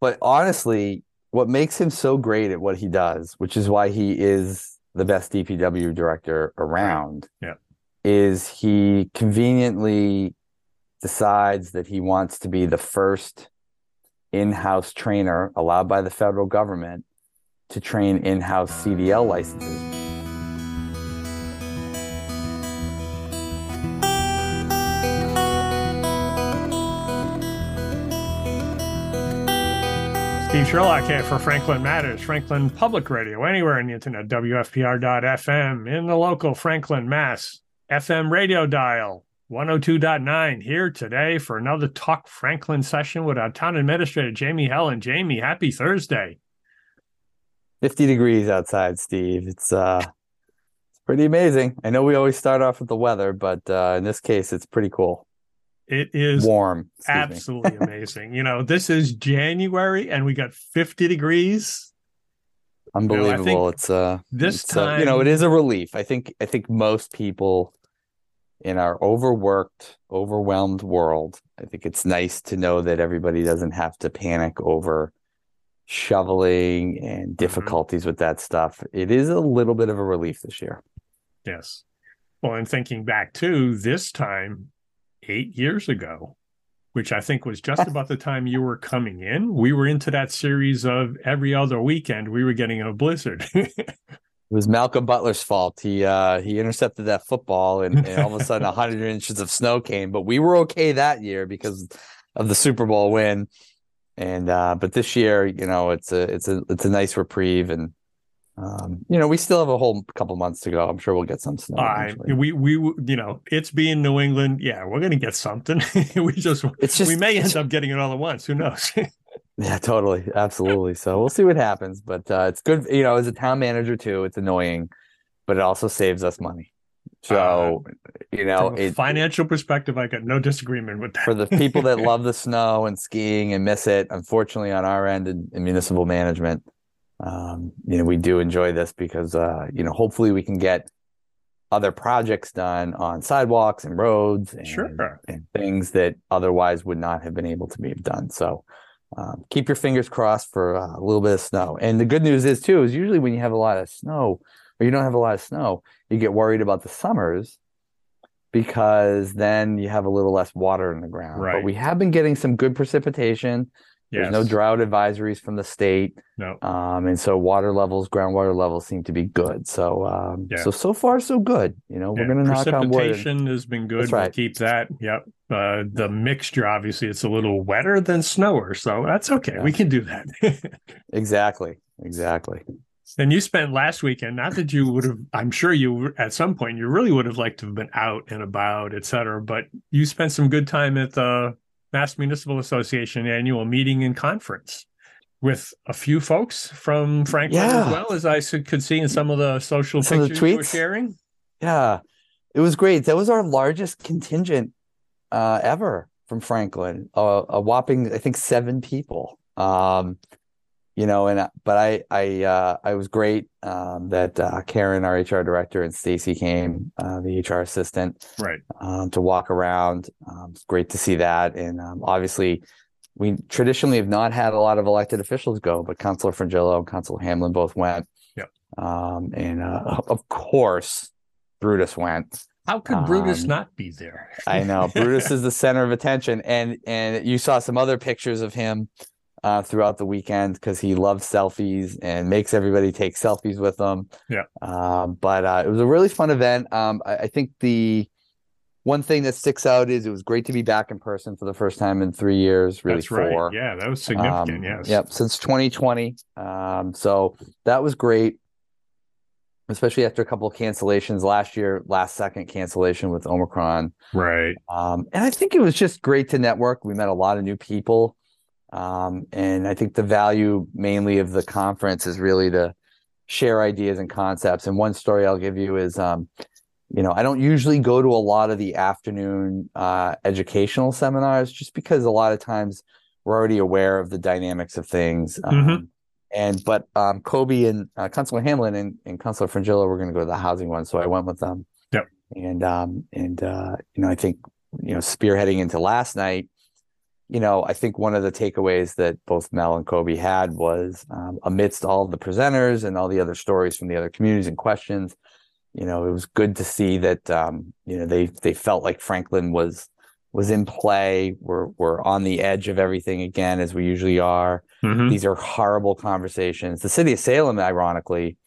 but honestly, what makes him so great at what he does, which is why he is the best DPW director around, Yeah. is he conveniently decides that he wants to be the first in-house trainer allowed by the federal government to train in-house CDL licenses. Steve Sherlock here for Franklin Matters, Franklin Public Radio, anywhere on the internet, WFPR.FM, in the local Franklin, Mass, FM radio dial 102.9. Here today for another Talk Franklin session with our town administrator, Jamie Hellen. Jamie, happy Thursday. 50 degrees outside, Steve. It's uh it's pretty amazing. I know we always start off with the weather, but uh in this case it's pretty cool. It is Warm. absolutely amazing. You know, this is January and we got 50 degrees. Unbelievable. think it's uh this it's, uh, you know, it is a relief. I think I think most people in our overworked, overwhelmed world, I think it's nice to know that everybody doesn't have to panic over shoveling and difficulties with that stuff. It is a little bit of a relief this year. Yes. Well, and thinking back to this time eight years ago, which I think was just about the time you were coming in, we were into that series of every other weekend we were getting a blizzard. It was Malcolm Butler's fault. He uh he intercepted that football and, and all of a sudden hundred inches of snow came. But we were okay that year because of the Super Bowl win. And uh but this year, you know, it's a it's a it's a nice reprieve and um, you know, we still have a whole couple months to go. I'm sure we'll get some snow. I, we, we, you know, it's being New England. Yeah, we're going to get something. we just, It's just we may end up getting it all at once. Who knows? Yeah, totally. Absolutely. So we'll see what happens. But uh, it's good, you know, as a town manager too, it's annoying, but it also saves us money. So, you know, From a it, financial perspective, I got no disagreement with that. for the people that love the snow and skiing and miss it, unfortunately, on our end in, in municipal management, um, you know, we do enjoy this because, uh, you know, hopefully we can get other projects done on sidewalks and roads and, Sure. and things that otherwise would not have been able to be done. So, um, keep your fingers crossed for uh, a little bit of snow. And the good news is too is usually when you have a lot of snow or you don't have a lot of snow, you get worried about the summers because then you have a little less water in the ground. Right. But we have been getting some good precipitation. There's no drought advisories from the state. No. Um, and so water levels, groundwater levels seem to be good. So, um, Yeah. so, so far, so good. You know, we're going to knock on wood. Precipitation has been good. That's We'll keep that. Yep. Uh, the mixture, obviously, it's a little wetter than snower, so that's okay. Yeah. We can do that. Exactly. Exactly. and you spent last weekend. Not that you would have. I'm sure you at some point you really would have liked to have been out and about, et cetera. But you spent some good time at the Mass Municipal Association annual meeting and conference with a few folks from Franklin as well as I could see in some of the social Some pictures you were sharing. Yeah, it was great. That was our largest contingent uh, ever from Franklin. Uh, a whopping, I think, seven people. Um, you know, and uh, but I, I, uh, I was great um, that uh, Karen, our HR director, and Stacy came, uh, the HR assistant, Right. um, to walk around. Um, it's great to see that, and um, obviously. We traditionally have not had a lot of elected officials go, but Councilor Frongillo and Councilor Hamblen both went. Yep. Um, and uh, of course, Brutus went. How could Brutus Um, not be there? I know Brutus is the center of attention, and and you saw some other pictures of him uh, throughout the weekend because he loves selfies and makes everybody take selfies with him. Yeah. Um, but uh, it was a really fun event. Um, I, I think the one thing that sticks out is it was great to be back in person for the first time in three years, really That's right. four. Yeah, that was significant. Um, yes. Yep, since 2020. Um, so that was great, especially after a couple of cancellations last year, last second cancellation with Omicron. Right. Um, and I think it was just great to network. We met a lot of new people. Um, and I think the value mainly of the conference is really to share ideas and concepts. And one story I'll give you is, um, you know, I don't usually go to a lot of the afternoon uh, educational seminars just because a lot of times we're already aware of the dynamics of things. Um, Mhm. And but um, Cobi and uh, Councilor Hamblen and, and Councilor Frongillo were going to go to the housing one, so I went with them. Yep. And um, and uh, you know, I think you know, spearheading into last night, you know, I think one of the takeaways that both Mel and Cobi had was um, amidst all the presenters and all the other stories from the other communities and questions, you know, it was good to see that um, you know they they felt like Franklin was was in play. We're we're on the edge of everything again, as we usually are. Mm-hmm. These are horrible conversations. The city of Salem, ironically,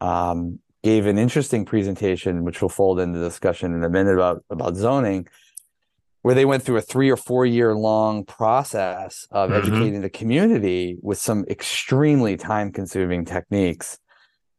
um, gave an interesting presentation, which we'll fold into discussion in a minute about about zoning where they went through a three or four year long process of mm-hmm. educating the community with some extremely time consuming techniques,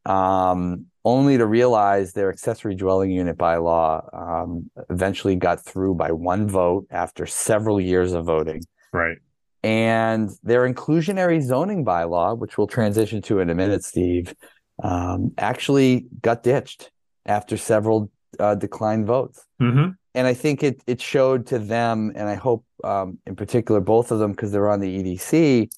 um, only to realize their accessory dwelling unit bylaw um, eventually got through by one vote after several years of voting. Right. And their inclusionary zoning bylaw, which we'll transition to in a minute, Steve, um, actually got ditched after several uh, declined votes. Mm-hmm and I think it it showed to them, and I hope um, in particular both of them because they're on the EDC.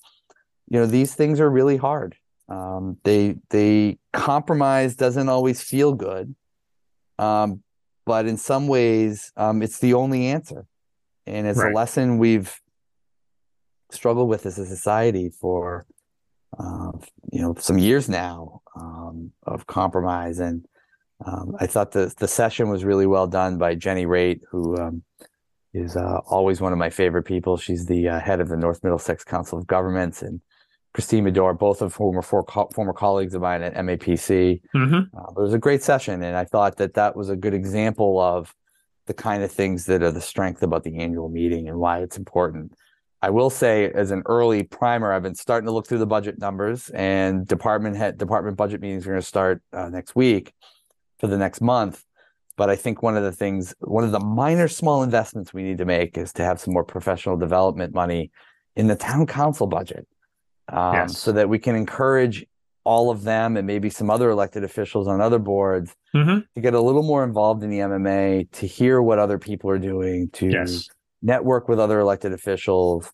You know, these things are really hard. Um, they they compromise doesn't always feel good, um, but in some ways, um, it's the only answer, and it's right. a lesson we've struggled with as a society for uh, you know some years now um, of compromise and um, I thought the the session was really well done by Jenny Raitt, who um, is uh, always one of my favorite people. She's the uh, head of the North Middlesex Council of Governments, and Christine Madore, both of whom are four co- former colleagues of mine at MAPC. Mm-hmm. Uh, it was a great session, and I thought that that was a good example of the kind of things that are the strength about the annual meeting and why it's important. I will say, as an early primer, I've been starting to look through the budget numbers, and department head department budget meetings are going to start uh, next week for the next month. But I think one of the things, one of the minor small investments we need to make is to have some more professional development money in the town council budget um, yes. so that we can encourage all of them and maybe some other elected officials on other boards mm-hmm. to get a little more involved in the MMA, to hear what other people are doing, to yes. network with other elected officials.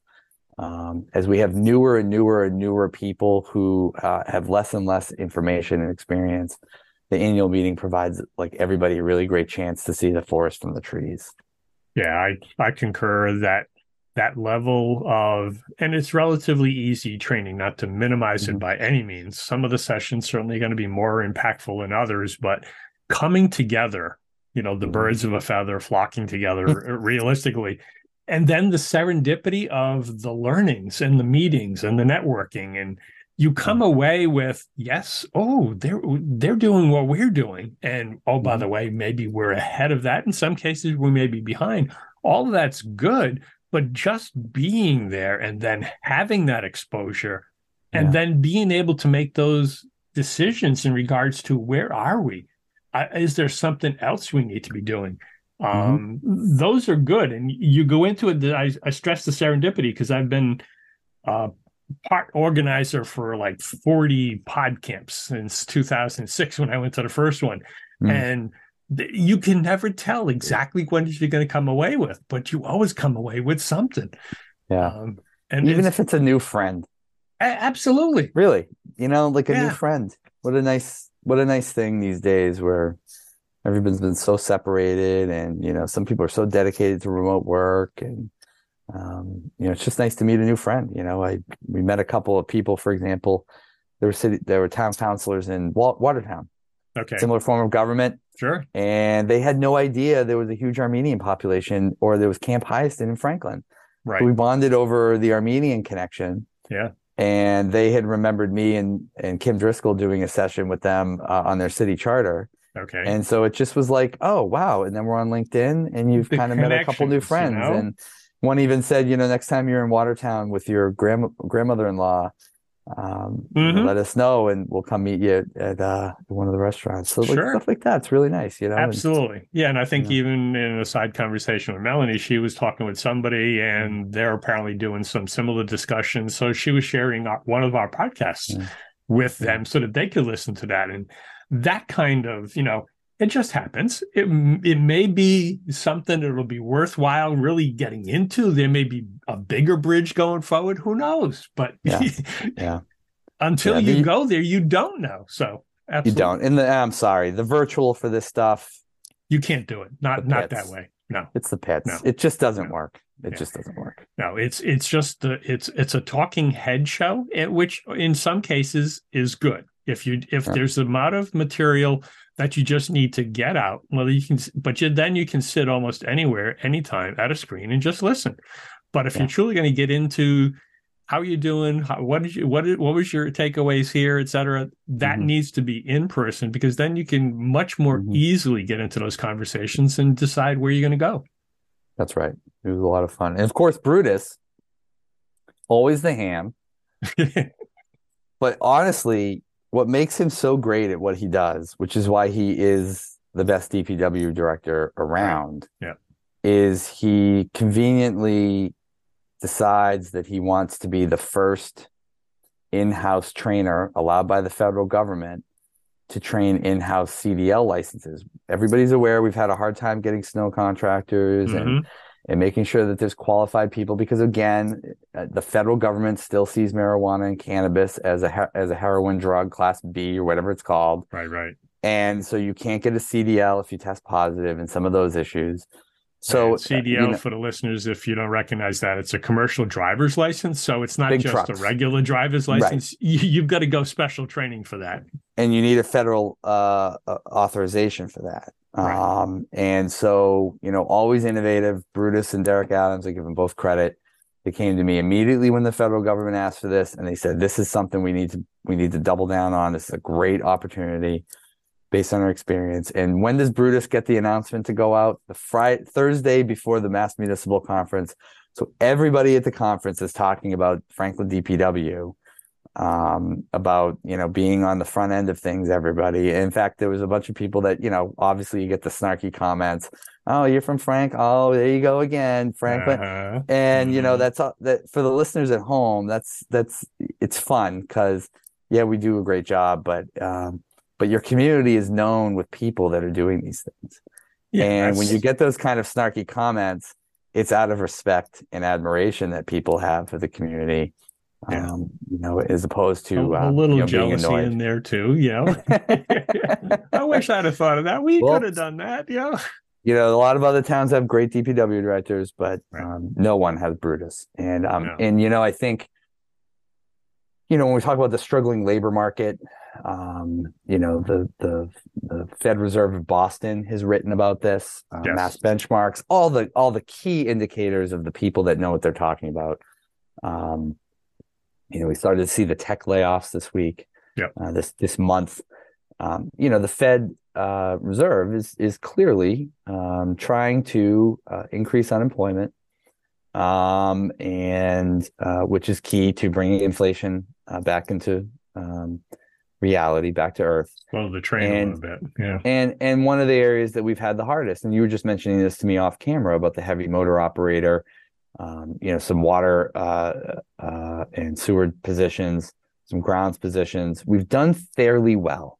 Um, as we have newer and newer and newer people who uh, have less and less information and experience, the annual meeting provides like everybody a really great chance to see the forest from the trees. Yeah, I I concur that that level of and it's relatively easy training not to minimize mm-hmm. it by any means some of the sessions certainly going to be more impactful than others but coming together you know the mm-hmm. birds of a feather flocking together realistically and then the serendipity of the learnings and the meetings and the networking and you come away with yes oh they're they're doing what we're doing. And oh by the mm-hmm. way maybe we're ahead of that. In some cases we may be behind. All of that's good but just being there and then having that exposure and yeah. then being able to make those decisions in regards to where are we? Is there something else we need to be doing? Mm-hmm. um, those are good. And you go into it I, I stress the serendipity because i've been uh, part organizer for like 40 pod camps since 2006 when I went to the first one. Mm. And th- you can never tell exactly what you're going to come away with, but you always come away with something. Yeah. Um, and even if it's a new friend. A- absolutely. Really. You know, like a yeah. new friend. What a nice what a nice thing these days where everyone's been so separated and you know some people are so dedicated to remote work and um, you know, it's just nice to meet a new friend. You know, I we met a couple of people, for example, there were city, there were town councilors in Watertown. Okay. Similar form of government. Sure. And they had no idea there was a huge Armenian population or there was Camp Haiastan in Franklin. Right. So we bonded over the Armenian connection. Yeah. And they had remembered me and and Kim Driscoll doing a session with them uh, on their city charter. Okay. And so it just was like, oh wow. And then we're on LinkedIn and you've the kind of met a couple new friends. You know? And one even said, you know, next time you're in Watertown with your grand grandmother-in-law, um, mm-hmm. let us know and we'll come meet you at uh, one of the restaurants. So like, sure. stuff like that. It's really nice, you know. Absolutely, and, yeah. And I think even in a side conversation with Melanie, she was talking with somebody, and they're apparently doing some similar discussions. So she was sharing our, one of our podcasts yeah. with them so that they could listen to that and that kind of you know it just happens. It it may be something that'll be worthwhile really getting into. There may be a bigger bridge going forward. Who knows? But yeah, yeah. until yeah, you the, go there, you don't know. So absolutely. you don't. In the I'm sorry, the virtual for this stuff, you can't do it. Not not that way. No, it's the pits. No. It just doesn't no. work. It Yeah. just doesn't work. No, it's it's just the it's it's a talking head show, eh, which in some cases is good. If you if Yeah. there's a amount of material that you just need to get out, well, you can. But you, then you can sit almost anywhere, anytime at a screen and just listen. But if Yeah. you're truly going to get into how are you doing, how, what did you what did, what was your takeaways here, et cetera, that Mhm. needs to be in person because then you can much more Mhm. easily get into those conversations and decide where you're going to go. That's right. It was a lot of fun. And of course, Brutus, always the ham. But honestly, what makes him so great at what he does, which is why he is the best DPW director around, Yeah. is he conveniently decides that he wants to be the first in-house trainer allowed by the federal government to train in-house CDL licenses. Everybody's aware we've had a hard time getting snow contractors and Mhm. And making sure that there's qualified people because again uh, the federal government still sees marijuana and cannabis as a as a heroin drug class B or whatever it's called Right, right. and so you can't get a CDL if you test positive and some of those issues so And uh, CDL you know, for the listeners, if you don't recognize that, it's a commercial driver's license. So it's not just trucks. a regular driver's Right. license. You, you've got to go special training for that. and you need a federal uh, uh, authorization for that. Right. Um, and so, you know, always innovative. Brutus and Derek Adams, I give them both credit. They came to me immediately when the federal government asked for this, and they said, "This is something we need to we need to double down on. This is a great opportunity based on our experience." And when does Brutus get the announcement to go out? The Friday Thursday before the Mass Municipal Conference. So everybody at the conference is talking about Franklin DPW um, about you know being on the front end of things. Everybody, in fact, there was a bunch of people that you know. Obviously, you get the snarky comments. Oh, you're from Frank. Oh, there you go again, Franklin. Uh-huh. And you know Mhm. that's all- that for the listeners at home. That's that's it's fun because yeah, we do a great job, but um, but your community is known with people that are doing these things. Yeah, and when you get those kind of snarky comments, it's out of respect and admiration that people have for the community. Yeah. Um, you know, as opposed to a uh, little you know, jealousy in there too, you know. I wish I'd have thought of that. We Well- could have done that, you know. you know, a lot of other towns have great DPW directors, but Right. um, no one has Brutus. And um, No. and you know, I think, you know, when we talk about the struggling labor market, um, you know, the the the Fed Reserve of Boston has written about this, uh, Yes. mass benchmarks, all the all the key indicators of the people that know what they're talking about. Um, you know, we started to see the tech layoffs this week, Yep. uh, this this month. Um, you know, the Fed uh, Reserve is is clearly um, trying to uh, increase unemployment, um, and uh, which is key to bringing inflation uh, back into um, reality, back to earth. Slow the train And- a little bit. Yeah. And and one of the areas that we've had the hardest, and you were just mentioning this to me off camera about the heavy motor operator, um, you know, some water uh, uh, and sewer positions, some grounds positions. We've done fairly well,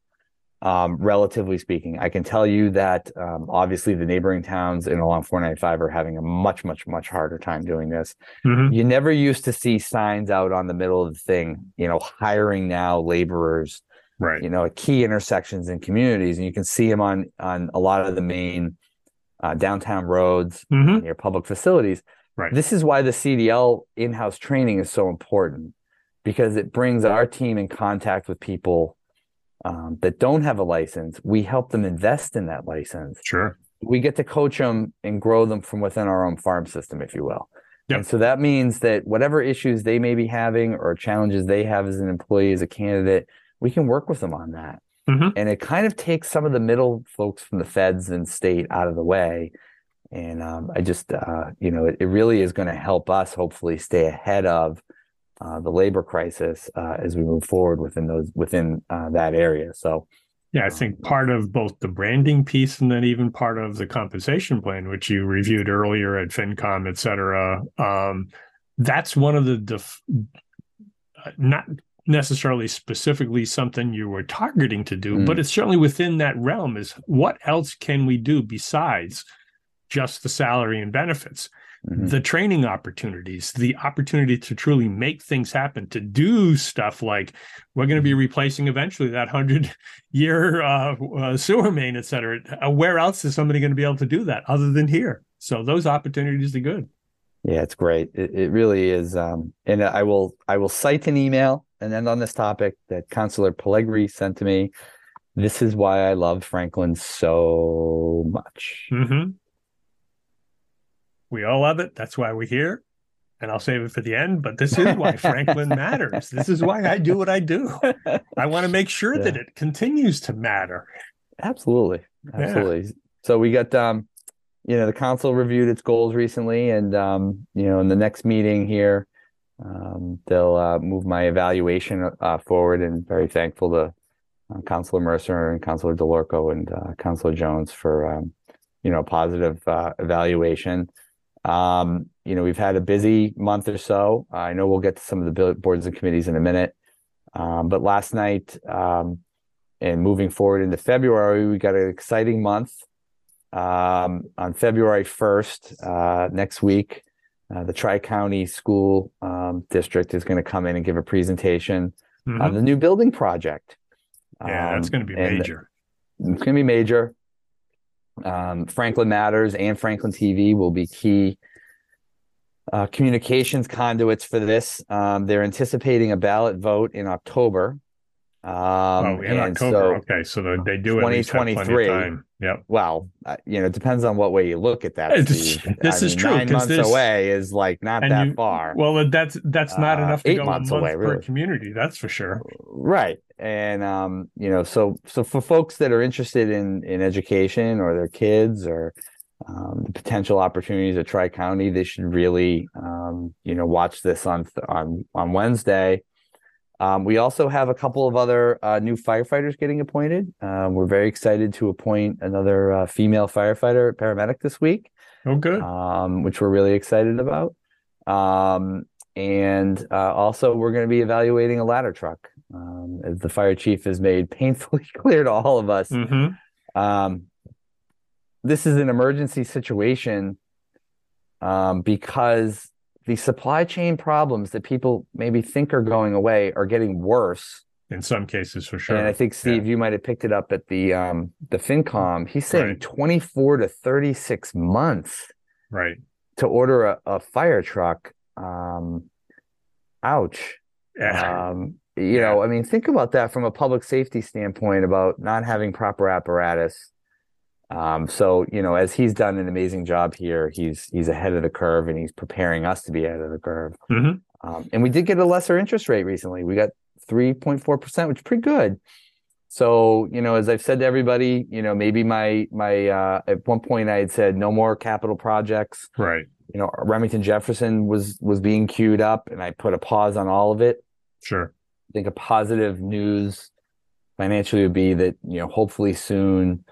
um, relatively speaking. I can tell you that um, obviously the neighboring towns in along 495 are having a much, much, much harder time doing this. Mhm. You never used to see signs out on the middle of the thing, you know, hiring now laborers Right. you know, at key intersections in communities, and you can see them on on a lot of the main uh, downtown roads Mhm. near public facilities. Right. This is why the CDL in-house training is so important because it brings our team in contact with people um, that don't have a license. We help them invest in that license. Sure. We get to coach them and grow them from within our own farm system, if you will. Yep. And so that means that whatever issues they may be having or challenges they have as an employee, as a candidate, we can work with them on that. Mhm. And it kind of takes some of the middle folks from the feds and state out of the way. And um, I just, uh, you know, it, it really is going to help us hopefully stay ahead of uh, the labor crisis uh, as we move forward within those within uh, that area. So Yeah, I think part of both the branding piece and then even part of the compensation plan, which you reviewed earlier at FinCom, et cetera, um, that's one of the def- uh, not necessarily specifically something you were targeting to do, Mm. but it's certainly within that realm. Is what else can we do besides just the salary and benefits? mhm. the training opportunities, the opportunity to truly make things happen, to do stuff like we're going to be replacing eventually that hundred year uh, uh, sewer main, et cetera. Uh, where else is somebody going to be able to do that other than here? So those opportunities are good. Yeah, it's great. It, it really is. Um, and I will I will cite an email and end on this topic that Councilor Pellegri sent to me. This is why I love Franklin so much. Mm-hmm. We all love it. That's why we're here. And I'll save it for the end, but this is why Franklin matters. This is why I do what I do. I want to make sure yeah. that it continues to matter. Absolutely. Absolutely. Yeah. So we got um you know the council reviewed its goals recently and um you know in the next meeting here um they'll uh, move my evaluation uh, forward and very thankful to uh, Councilor Mercer and Councilor DeLorco and uh, Councilor Jones for um, you know positive uh, evaluation. Um, you know, we've had a busy month or so. I know we'll get to some of the boards and committees in a minute. Um, but last night um, and moving forward into February, we got an exciting month. Um, on February 1st, uh, next week, uh, the Tri County School um, District is going to come in and give a presentation mm-hmm. on the new building project. Yeah, that's going to be major. It's going to be major. Um, Franklin Matters and Franklin TV will be key uh, communications conduits for this. Um, they're anticipating a ballot vote in October. Um, oh, in October. So okay, so they do 2023. Yep. Well, uh, you know, it depends on what way you look at that. this I is mean, true. Nine months this, away is like not that you, far. Well, that's that's not uh, enough to eight go months away, per really. community. That's for sure. Right, and um, you know, so so for folks that are interested in in education or their kids or um, the potential opportunities at Tri County, they should really um, you know watch this on on on Wednesday. Um, we also have a couple of other uh, new firefighters getting appointed. Um, we're very excited to appoint another uh, female firefighter paramedic this week. Oh, good. Um, which we're really excited about. Um, and uh, also, we're going to be evaluating a ladder truck, um, as the fire chief has made painfully clear to all of us. Mm-hmm. Um, this is an emergency situation because the supply chain problems that people maybe think are going away are getting worse in some cases for sure and i think steve yeah. you might have picked it up at the um the fincom he's saying right. 24 to 36 months right to order a, a fire truck um ouch yeah. um you yeah. know i mean think about that from a public safety standpoint about not having proper apparatus um, so you know, as he's done an amazing job here, he's he's ahead of the curve and he's preparing us to be ahead of the curve. Mm-hmm. Um, and we did get a lesser interest rate recently. We got three point four percent, which is pretty good. So you know, as I've said to everybody, you know, maybe my my uh, at one point I had said no more capital projects. Right. You know, Remington Jefferson was was being queued up, and I put a pause on all of it. Sure. I think a positive news financially would be that you know hopefully soon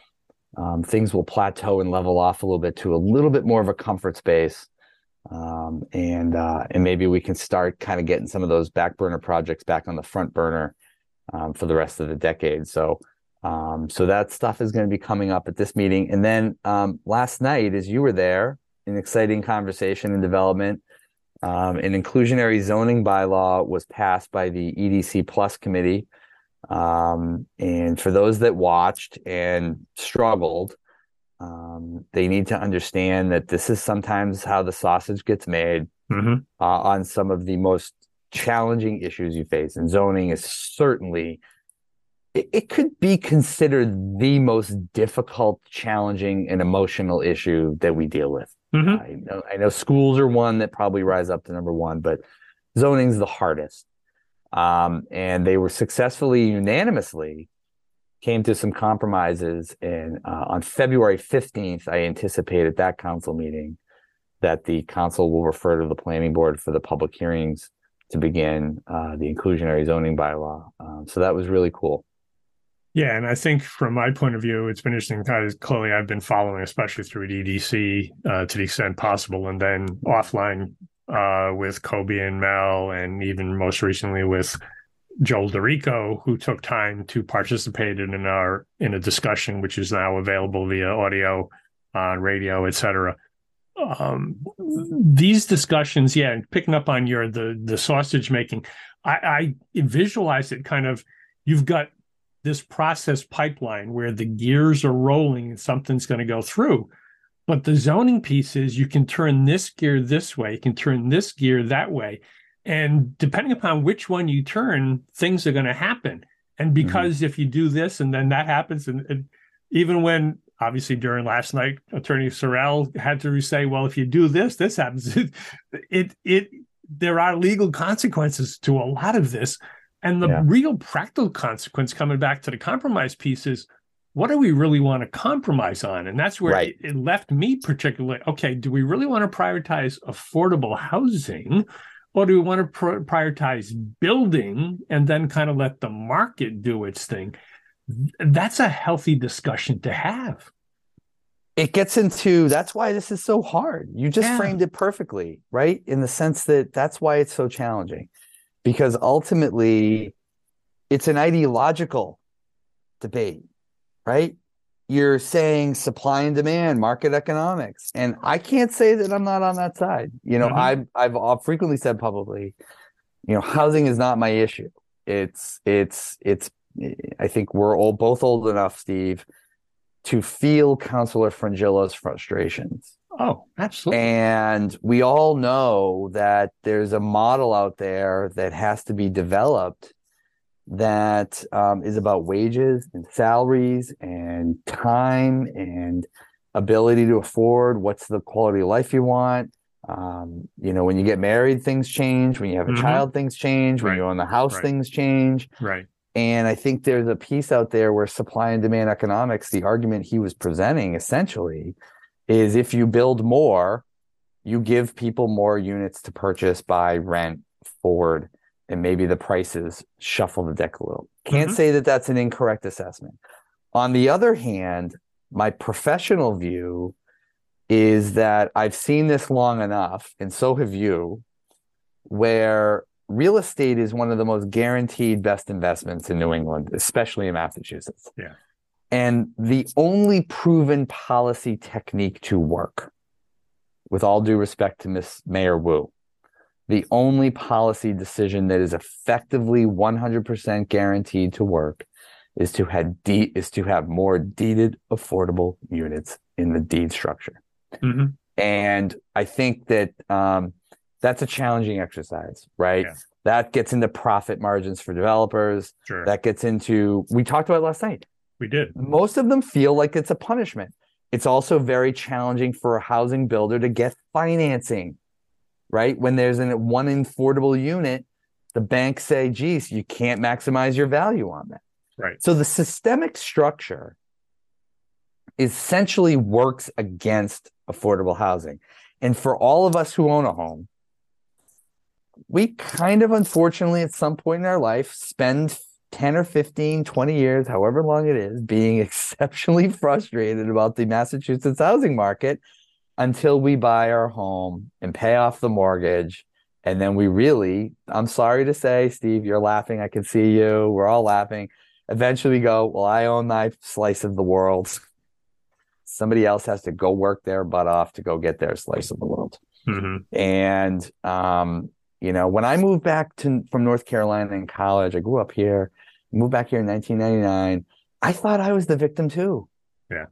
um, things will plateau and level off a little bit to a little bit more of a comfort space. Um, and uh, and maybe we can start kind of getting some of those back burner projects back on the front burner um, for the rest of the decade. So um, so that stuff is going to be coming up at this meeting. And then um, last night, as you were there, an exciting conversation and development. Um, an inclusionary zoning bylaw was passed by the EDC Plus committee. Um, and for those that watched and struggled, um, they need to understand that this is sometimes how the sausage gets made mm-hmm. uh, on some of the most challenging issues you face. And zoning is certainly, it, it could be considered the most difficult, challenging, and emotional issue that we deal with. Mm-hmm. I know, I know schools are one that probably rise up to number one, but zoning's the hardest. Um, and they were successfully unanimously came to some compromises. And uh, on February 15th, I anticipate at that council meeting that the council will refer to the planning board for the public hearings to begin uh, the inclusionary zoning bylaw. Um, so that was really cool. Yeah, and I think from my point of view, it's been interesting clearly I've been following, especially through EDC uh, to the extent possible, and then offline uh, with Cobi and Mel, and even most recently with Joel DeRico, who took time to participate in our in a discussion, which is now available via audio, on radio, etc. Um, these discussions, yeah, and picking up on your the the sausage making, I, I visualize it kind of. You've got this process pipeline where the gears are rolling and something's going to go through But the zoning piece is you can turn this gear this way, you can turn this gear that way. And depending upon which one you turn, things are going to happen. And mm-hmm. because mm-hmm. if you do this and then that happens, and, and, even when obviously during last night, Attorney Cerel had to say, well, if you do this, this happens. It, it, it there are legal consequences to a lot of this. And the yeah. real practical consequence coming back to the compromise piece is what do we really want to compromise on? And that's where right. it, it, left me particularly okay, do we really want to prioritize affordable housing? Or do we want to prioritize building and then kind of let the market do its thing? That's a healthy discussion to have. It gets into that's why this is so hard. You just yeah. framed it perfectly, right? In the sense that that's why it's so challenging because ultimately it's an ideological debate right? You're saying supply and demand, market economics, and I can't say that I'm not on that side. You know, mm-hmm. I've I've frequently said publicly, you know, housing is not my issue. It's it's it's. I think we're all both old enough, Steve, to feel Councilor Frongillo's frustrations. Oh, absolutely. And we all know that there's a model out there that has to be developed that um, is about wages and salaries and time and ability to afford what's the quality of life you want um, you know when you get married things change when you have a mm-hmm. child things change when right. you own the house right. things change right and i think there's a piece out there where supply and demand economics the argument he was presenting essentially is if you build more you give people more units to purchase by rent forward and maybe the prices shuffle the deck a little. Can't mm-hmm. say that that's an incorrect assessment. On the other hand, my professional view is that I've seen this long enough, and so have you, where real estate is one of the most guaranteed best investments in New England, especially in Massachusetts. Yeah. And the only proven policy technique to work, with all due respect to Miss Mayor Wu, the only policy decision that is effectively 100% guaranteed to work is to have de- is to have more deeded affordable units in the deed structure. Mm-hmm. And I think that um, that's a challenging exercise, right? Yeah. That gets into profit margins for developers. Sure. That gets into we talked about last night. We did. Most of them feel like it's a punishment. It's also very challenging for a housing builder to get financing right? When there's an one affordable unit, the banks say, geez, you can't maximize your value on that. Right. So the systemic structure essentially works against affordable housing. And for all of us who own a home, we kind of unfortunately at some point in our life spend 10 or 15, 20 years, however long it is, being exceptionally frustrated about the Massachusetts housing market until we buy our home and pay off the mortgage. And then we really, I'm sorry to say, Steve, you're laughing. I can see you. We're all laughing. Eventually we go, well, I own my slice of the world. Somebody else has to go work their butt off to go get their slice of the world. Mm-hmm. And, um, you know, when I moved back to from North Carolina in college, I grew up here, moved back here in 1999. I thought I was the victim too. Yeah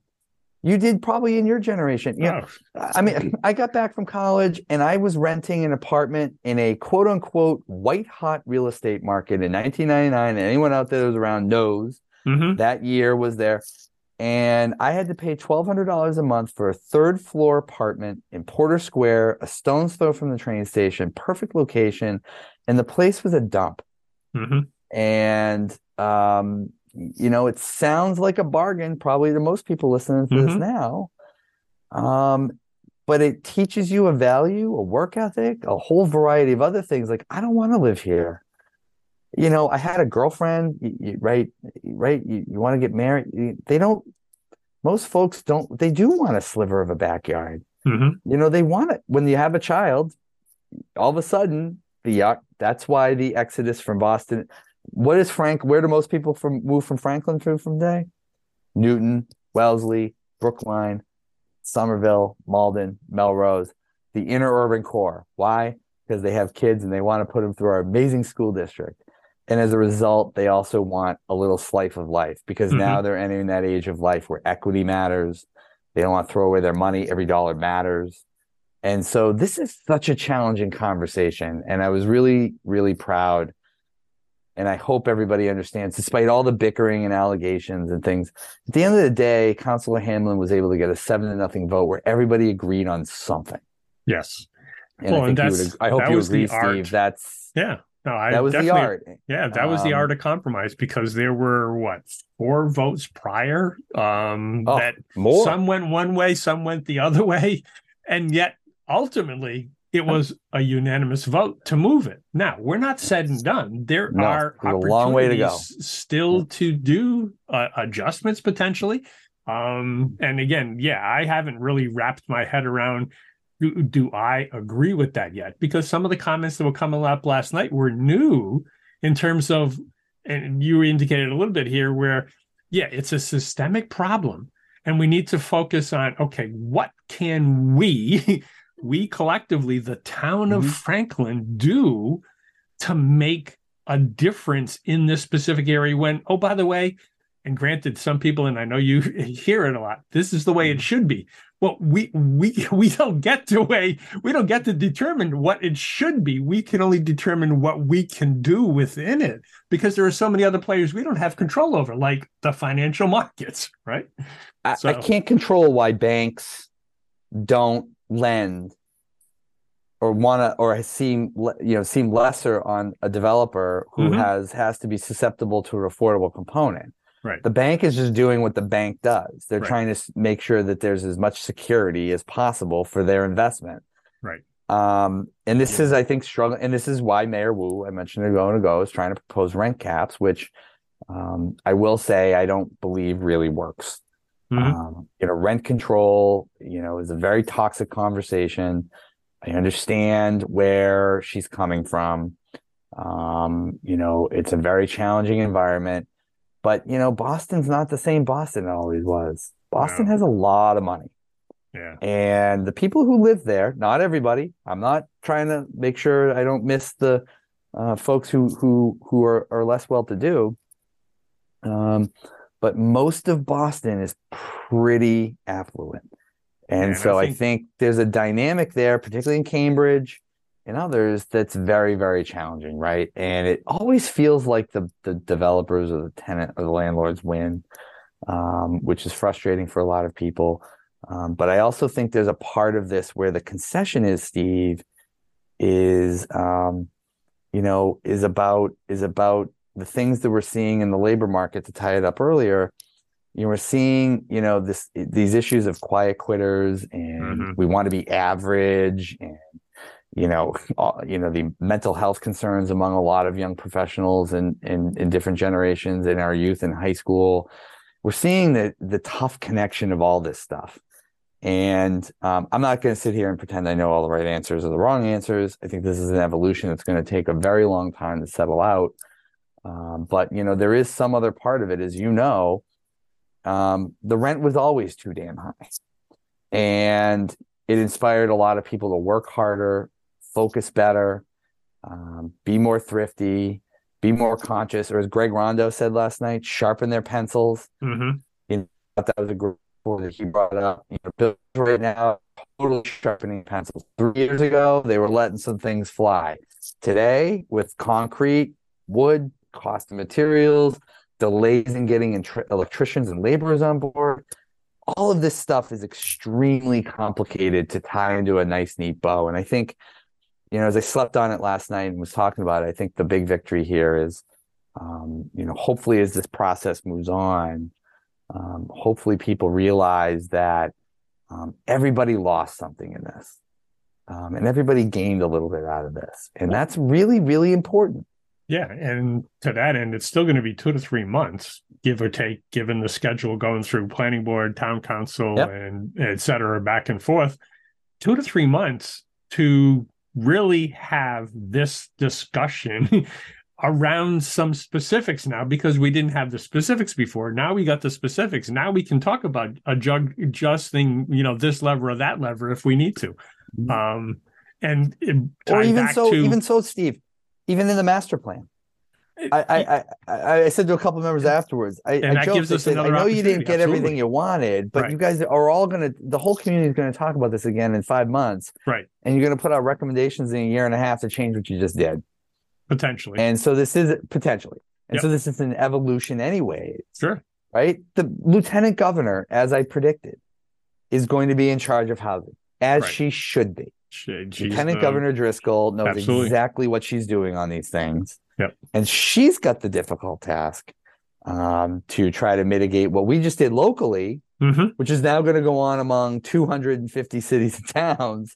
you did probably in your generation. Yeah. Oh. I mean, I got back from college and I was renting an apartment in a quote unquote white hot real estate market in 1999. And anyone out there that was around knows mm-hmm. that year was there. And I had to pay $1,200 a month for a third floor apartment in Porter Square, a stone's throw from the train station, perfect location. And the place was a dump. Mm-hmm. And um, you know, it sounds like a bargain probably to most people listening to mm-hmm. this now. Um, but it teaches you a value, a work ethic, a whole variety of other things. Like, I don't want to live here. You know, I had a girlfriend, you, you, right? Right. You, you want to get married. they don't, most folks don't, they do want a sliver of a backyard. Mm-hmm. You know, they want it when you have a child, all of a sudden, the, that's why the exodus from Boston, what is Frank? Where do most people from move from Franklin to from today? Newton, Wellesley, Brookline, Somerville, Malden, Melrose, the inner urban core. Why? Because they have kids and they want to put them through our amazing school district. And as a result, they also want a little slice of life because mm-hmm. now they're entering that age of life where equity matters, They don't want to throw away their money. Every dollar matters. And so this is such a challenging conversation. And I was really, really proud. And I hope everybody understands, despite all the bickering and allegations and things, at the end of the day, Councilor Hamblen was able to get a seven to nothing vote where everybody agreed on something. Yes. And well, I, and you would, I hope you agree, Steve. Art. That's yeah. No, I that was the art. Yeah, that was the art um, of compromise because there were what four votes prior. Um, oh, that more. some went one way, some went the other way, and yet ultimately it was a unanimous vote to move it. Now we're not said and done. There no, are a long way to go still to do uh, adjustments potentially. Um, and again, yeah, I haven't really wrapped my head around do, do I agree with that yet? Because some of the comments that were coming up last night were new in terms of, and you indicated a little bit here where, yeah, it's a systemic problem. And we need to focus on, okay, what can we, we collectively, the town mm-hmm. of Franklin, do to make a difference in this specific area when, oh, by the way, and granted, some people, and I know you hear it a lot, this is the way it mm-hmm. should be well we we we don't get to way we don't get to determine what it should be we can only determine what we can do within it because there are so many other players we don't have control over like the financial markets right I, so. I can't control why banks don't lend or want to or seem you know seem lesser on a developer who mm-hmm. has has to be susceptible to an affordable component Right. The bank is just doing what the bank does. They're right. trying to make sure that there's as much security as possible for their investment. Right. Um, and this yeah. is, I think, struggle. And this is why Mayor Wu, I mentioned a moment ago, is trying to propose rent caps, which um, I will say I don't believe really works. Mm-hmm. Um, you know, rent control, you know, is a very toxic conversation. I understand where she's coming from. Um, you know, it's a very challenging environment. But you know, Boston's not the same Boston it always was. Boston no. has a lot of money. Yeah. And the people who live there, not everybody. I'm not trying to make sure I don't miss the uh, folks who who who are, are less well to do. Um, but most of Boston is pretty affluent. And so I think... I think there's a dynamic there, particularly in Cambridge, in others that's very very challenging right and it always feels like the the developers or the tenant or the landlords win um, which is frustrating for a lot of people um, but i also think there's a part of this where the concession is steve is um, you know is about is about the things that we're seeing in the labor market to tie it up earlier you know, we're seeing, you know, this these issues of quiet quitters, and mm-hmm. we want to be average, and you know, you know, the mental health concerns among a lot of young professionals and in, in, different generations in our youth in high school. We're seeing the the tough connection of all this stuff. And um, I'm not going to sit here and pretend I know all the right answers or the wrong answers. I think this is an evolution that's going to take a very long time to settle out. Um, but you know, there is some other part of it, as you know. Um, the rent was always too damn high, and it inspired a lot of people to work harder, focus better, um, be more thrifty, be more conscious, or as Greg Rondeau said last night, sharpen their pencils. Mm-hmm. You know, that was a great word that he brought up. You know, right now totally sharpening pencils. Three years ago, they were letting some things fly. Today, with concrete, wood, cost of materials, delays in getting electricians and laborers on board, all of this stuff is extremely complicated to tie into a nice, neat bow. And I think you know, as I slept on it last night and was talking about it, I think the big victory here is, um, you know, hopefully as this process moves on, um, hopefully people realize that um, everybody lost something in this. Um, and everybody gained a little bit out of this. And that's really, really important. Yeah. And to that end, it's still going to be two to three months, give or take, given the schedule going through planning board, town council, yep. and et cetera, back and forth. Two to three months to really have this discussion around some specifics now because we didn't have the specifics before. Now we got the specifics. Now we can talk about adjusting, you know, this lever or that lever if we need to. Mm-hmm. Um, and or even so, to, even so, Steve, even in the master plan. I, I, I, I said to a couple members afterwards, I, And I joked, I said, I know you didn't get everything you wanted, but Right. you guys are all going to, the whole community is going to talk about this again in five months. Right. And you're going to put out recommendations in a year and a half to change what you just did. potentially. And so this is potentially. And Yep. so this is an evolution anyway, sure. right? The lieutenant governor, as I predicted, is going to be in charge of housing, as Right. she should be. She, she's Lieutenant the- Governor Driscoll knows Absolutely. exactly what she's doing on these things. Yep. And she's got the difficult task um, to try to mitigate what we just did locally, Mhm. which is now going to go on among 250 cities and towns.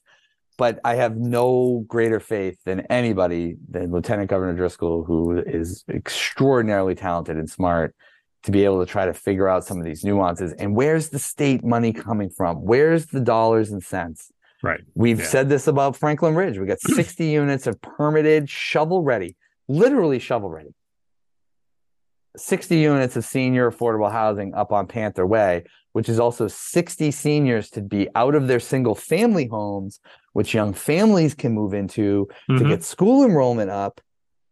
But I have no greater faith than anybody than Lieutenant Governor Driscoll, who is extraordinarily talented and smart, to be able to try to figure out some of these nuances. And where's the state money coming from? Where's the dollars and cents? Right. We've Yeah. said this about Franklin Ridge. We got 60 units of permitted, shovel ready, literally shovel ready. 60 units of senior affordable housing up on Panther Way, which is also 60 seniors to be out of their single family homes, which young families can move into to Mhm. get school enrollment up,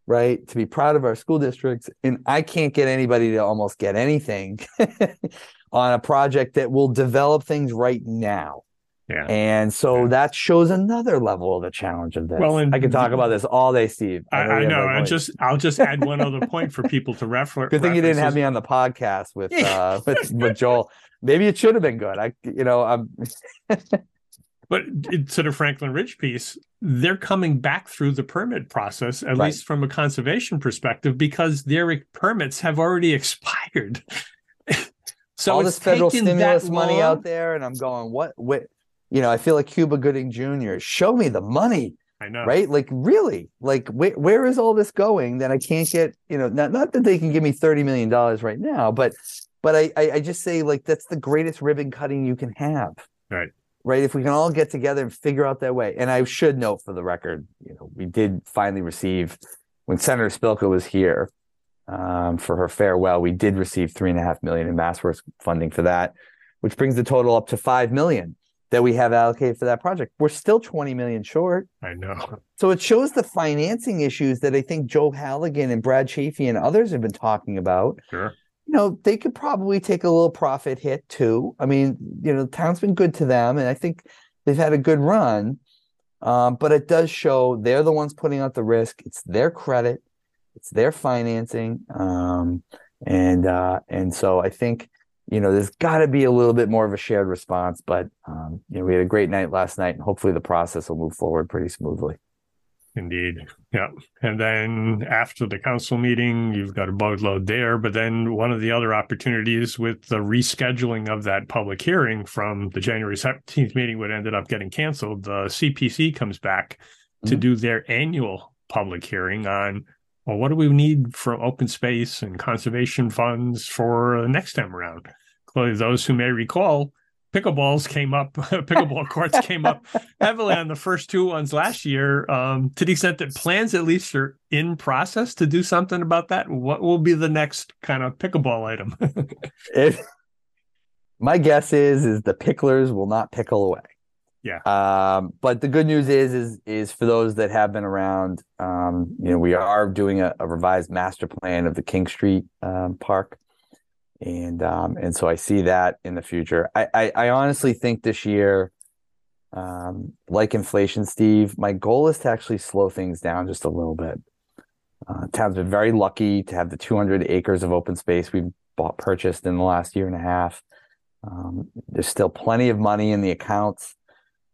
right? To be proud of our school districts. And I can't get anybody to almost get anything on a project that will develop things right now. Yeah. And so Yeah. that shows another level of the challenge of this. Well, and I can talk about this all day, Steve. I, we I know. I just I'll just add one other point for people to refer. good thing you didn't have me on the podcast with uh with, with Joel. Maybe it should have been good. I you know I'm But to the Franklin Ridge piece, they're coming back through the permit process, at Right. least from a conservation perspective, because their permits have already expired. so all this federal that stimulus money out there, and I'm going, what what you know, I feel like Cuba Gooding Jr. Show me the money. I know. right? Like really, like where where is all this going that I can't get? You know, not not that they can give me thirty million dollars right now, but but I, I I just say like that's the greatest ribbon cutting you can have, Right. Right. If we can all get together and figure out that way. And I should note for the record, you know, we did finally receive when Senator Spilka was here um, for her farewell. We did receive three and a half million in MassWorks funding for that, which brings the total up to five million that we have allocated for that project. We're still twenty million short. I know. So it shows the financing issues that I think Joe Halligan and Brad Chafee and others have been talking about. Sure. You know, they could probably take a little profit hit too. I mean, you know, the town's been good to them, and I think they've had a good run. Um, but it does show they're the ones putting out the risk. It's their credit, it's their financing, um, and uh, and so I think you know there's got to be a little bit more of a shared response. But um, you know, we had a great night last night, and hopefully the process will move forward pretty smoothly. Indeed. Yeah. And then after the council meeting, you've got a boatload there. But then one of the other opportunities with the rescheduling of that public hearing from the January 17th meeting, what ended up getting canceled, the CPC comes back to Mhm. do their annual public hearing on, well, what do we need for open space and conservation funds for the next time around? Clearly, those who may recall, pickleballs came up, pickleball courts came up heavily on the first two ones last year. Um, to the extent that plans at least are in process to do something about that, what will be the next kind of pickleball item? If my guess is is the picklers will not pickle away. Yeah. Um, but the good news is is is for those that have been around, um, you know, we are doing a, a revised master plan of the King Street um, Park, and um, and so I see that in the future. I I, I honestly think this year, um, like inflation, Steve, my goal is to actually slow things down just a little bit. Uh, town's been very lucky to have the 200 acres of open space we've bought purchased in the last year and a half. Um, there's still plenty of money in the accounts,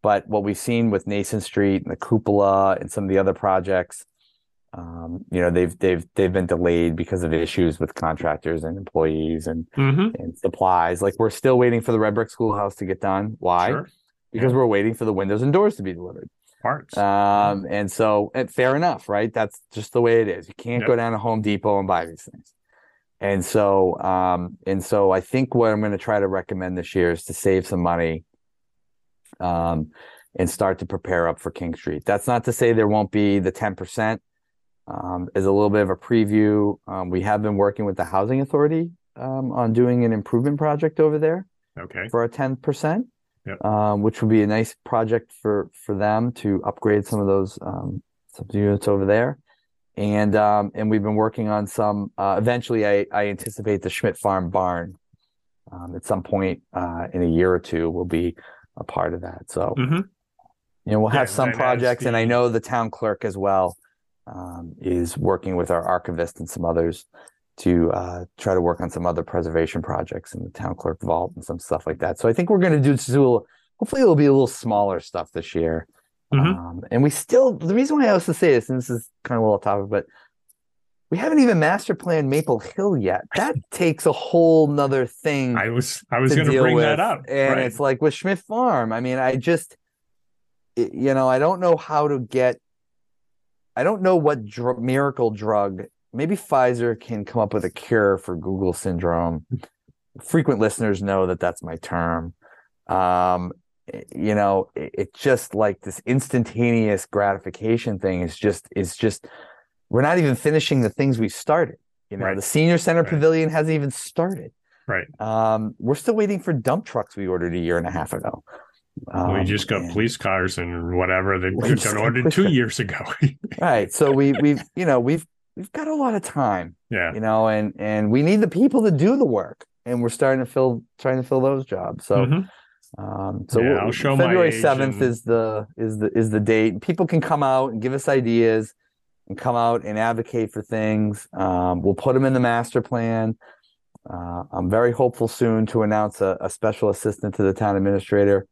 but what we've seen with Nason Street and the cupola and some of the other projects, um, you know, they've they've they've been delayed because of issues with contractors and employees and mm-hmm. and supplies. Like we're still waiting for the red brick schoolhouse to get done. Why? Sure. Because we're waiting for the windows and doors to be delivered. Parts. Um, and so, and fair enough, right? That's just the way it is. You can't Yep. go down to Home Depot and buy these things. And so, um, and so I think what I'm going to try to recommend this year is to save some money, um, and start to prepare up for King Street. That's not to say there won't be the 10%. Um, as a little bit of a preview, um, we have been working with the Housing Authority, um, on doing an improvement project over there okay. for a ten percent, Yep. um, which would be a nice project for for them to upgrade some of those um, some units over there. and um, and we've been working on some. Uh, eventually, I, I anticipate the Schmidt Farm barn um, at some point uh, in a year or two will be a part of that. So, Mhm. you know, we'll Yeah, have some projects, and I know the town clerk as well um, is working with our archivist and some others to uh, try to work on some other preservation projects in the town clerk vault and some stuff like that. So I think we're going to do, do hopefully it'll be a little smaller stuff this year. Mhm. Um, and we still, the reason why I also say this, and this is kind of a little topic, but we haven't even master planned Maple Hill yet. That takes a whole nother thing I was I was going to bring with. that up. And right. it's like with Schmidt Farm. I mean, I just, you know, I don't know how to get, I don't know what dr- miracle drug. Maybe Pfizer can come up with a cure for Google syndrome. Frequent listeners know that that's my term. Um, you know, it, it just like this instantaneous gratification thing is just is just we're not even finishing the things we started. You know, Right. the senior center Right. pavilion hasn't even started. right. Um, we're still waiting for dump trucks we ordered a year and a half ago. we Um, just got and- police cars and whatever that We got just ordered two years ago. right. So we we've you know we've we've got a lot of time, yeah. you know, and and we need the people to do the work, and we're starting to fill trying to fill those jobs. So. Mhm. Um, so Yeah, we'll- I'll show February seventh and- is the is the is the date. People can come out and give us ideas, and come out and advocate for things. Um, we'll put them in the master plan. Uh, I'm very hopeful soon to announce a, a special assistant to the town administrator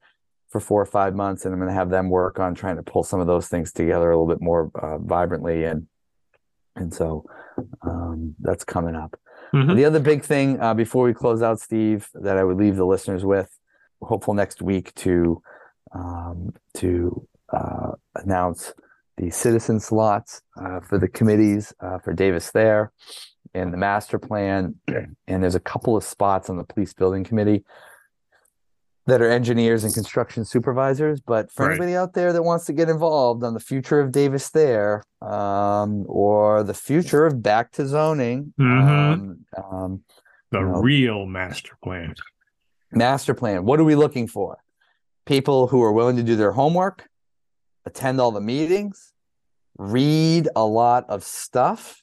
for four or five months, and I'm going to have them work on trying to pull some of those things together a little bit more uh, vibrantly, and and so um, that's coming up. Mhm. The other big thing uh, before we close out, Steve, that I would leave the listeners with, hopeful next week to um, to uh, announce the citizen slots uh, for the committees uh, for Davis Thayer and the master plan. And there's a couple of spots on the police building committee that are engineers and construction supervisors. But for Right. anybody out there that wants to get involved on the future of Davis Thayer um, or the future of back to zoning, Mhm. um, um, The No. real master plan. master plan. What are we looking for? People who are willing to do their homework, attend all the meetings, read a lot of stuff.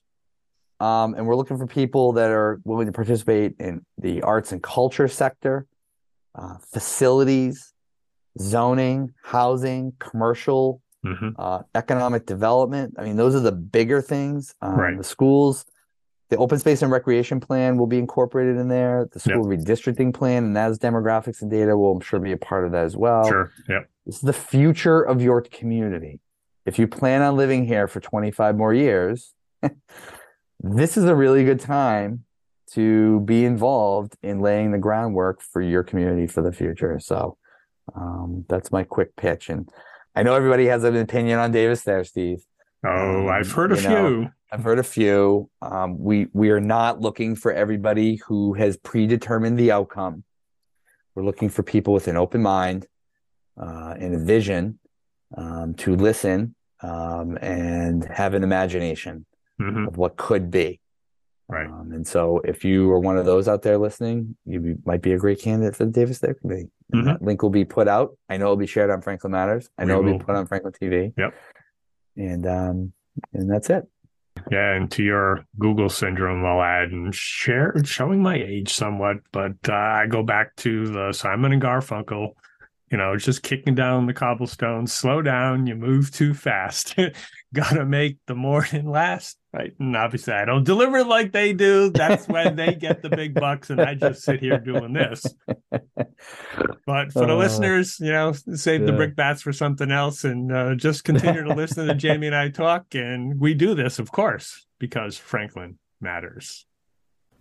Um, and we're looking for people that are willing to participate in the arts and culture sector, uh, facilities, zoning, housing, commercial, Mhm. uh, economic development. I mean, those are the bigger things. Um, Right. The schools, the open space and recreation plan will be incorporated in there. The Yep. school redistricting plan and as demographics and data will, I'm sure, be a part of that as well. Sure. Yep. Is the future of your community. If you plan on living here for 25 more years, this is a really good time to be involved in laying the groundwork for your community for the future. So um, that's my quick pitch. And I know everybody has an opinion on Davis Thayer, Steve. Oh, Um, I've heard a few. know, I've heard a few. Um, we we are not looking for everybody who has predetermined the outcome. We're looking for people with an open mind uh, and a vision um, to listen um, and have an imagination Mhm. of what could be. Right. Um, and so, if you are one of those out there listening, you be, might be a great candidate for the Davis Committee. And Mhm. That link will be put out. I know it'll be shared on Franklin Matters. I We know it'll will. be put on Franklin TV. Yep. And um, and that's it. Yeah, and to your Google syndrome, I'll add and share showing my age somewhat, but uh, I go back to the Simon and Garfunkel. You know, it's just kicking down the cobblestones. Slow down, you move too fast. Gotta make the morning last, right? And obviously, I don't deliver like they do. That's when they get the big bucks, and I just sit here doing this. But for the Uh, listeners, you know, save the brickbats for something else and uh, just continue to listen to Jamie and I talk. And we do this, of course, because Franklin matters.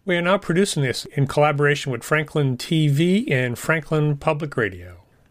We are now producing this in collaboration with Franklin TV and Franklin Public Radio.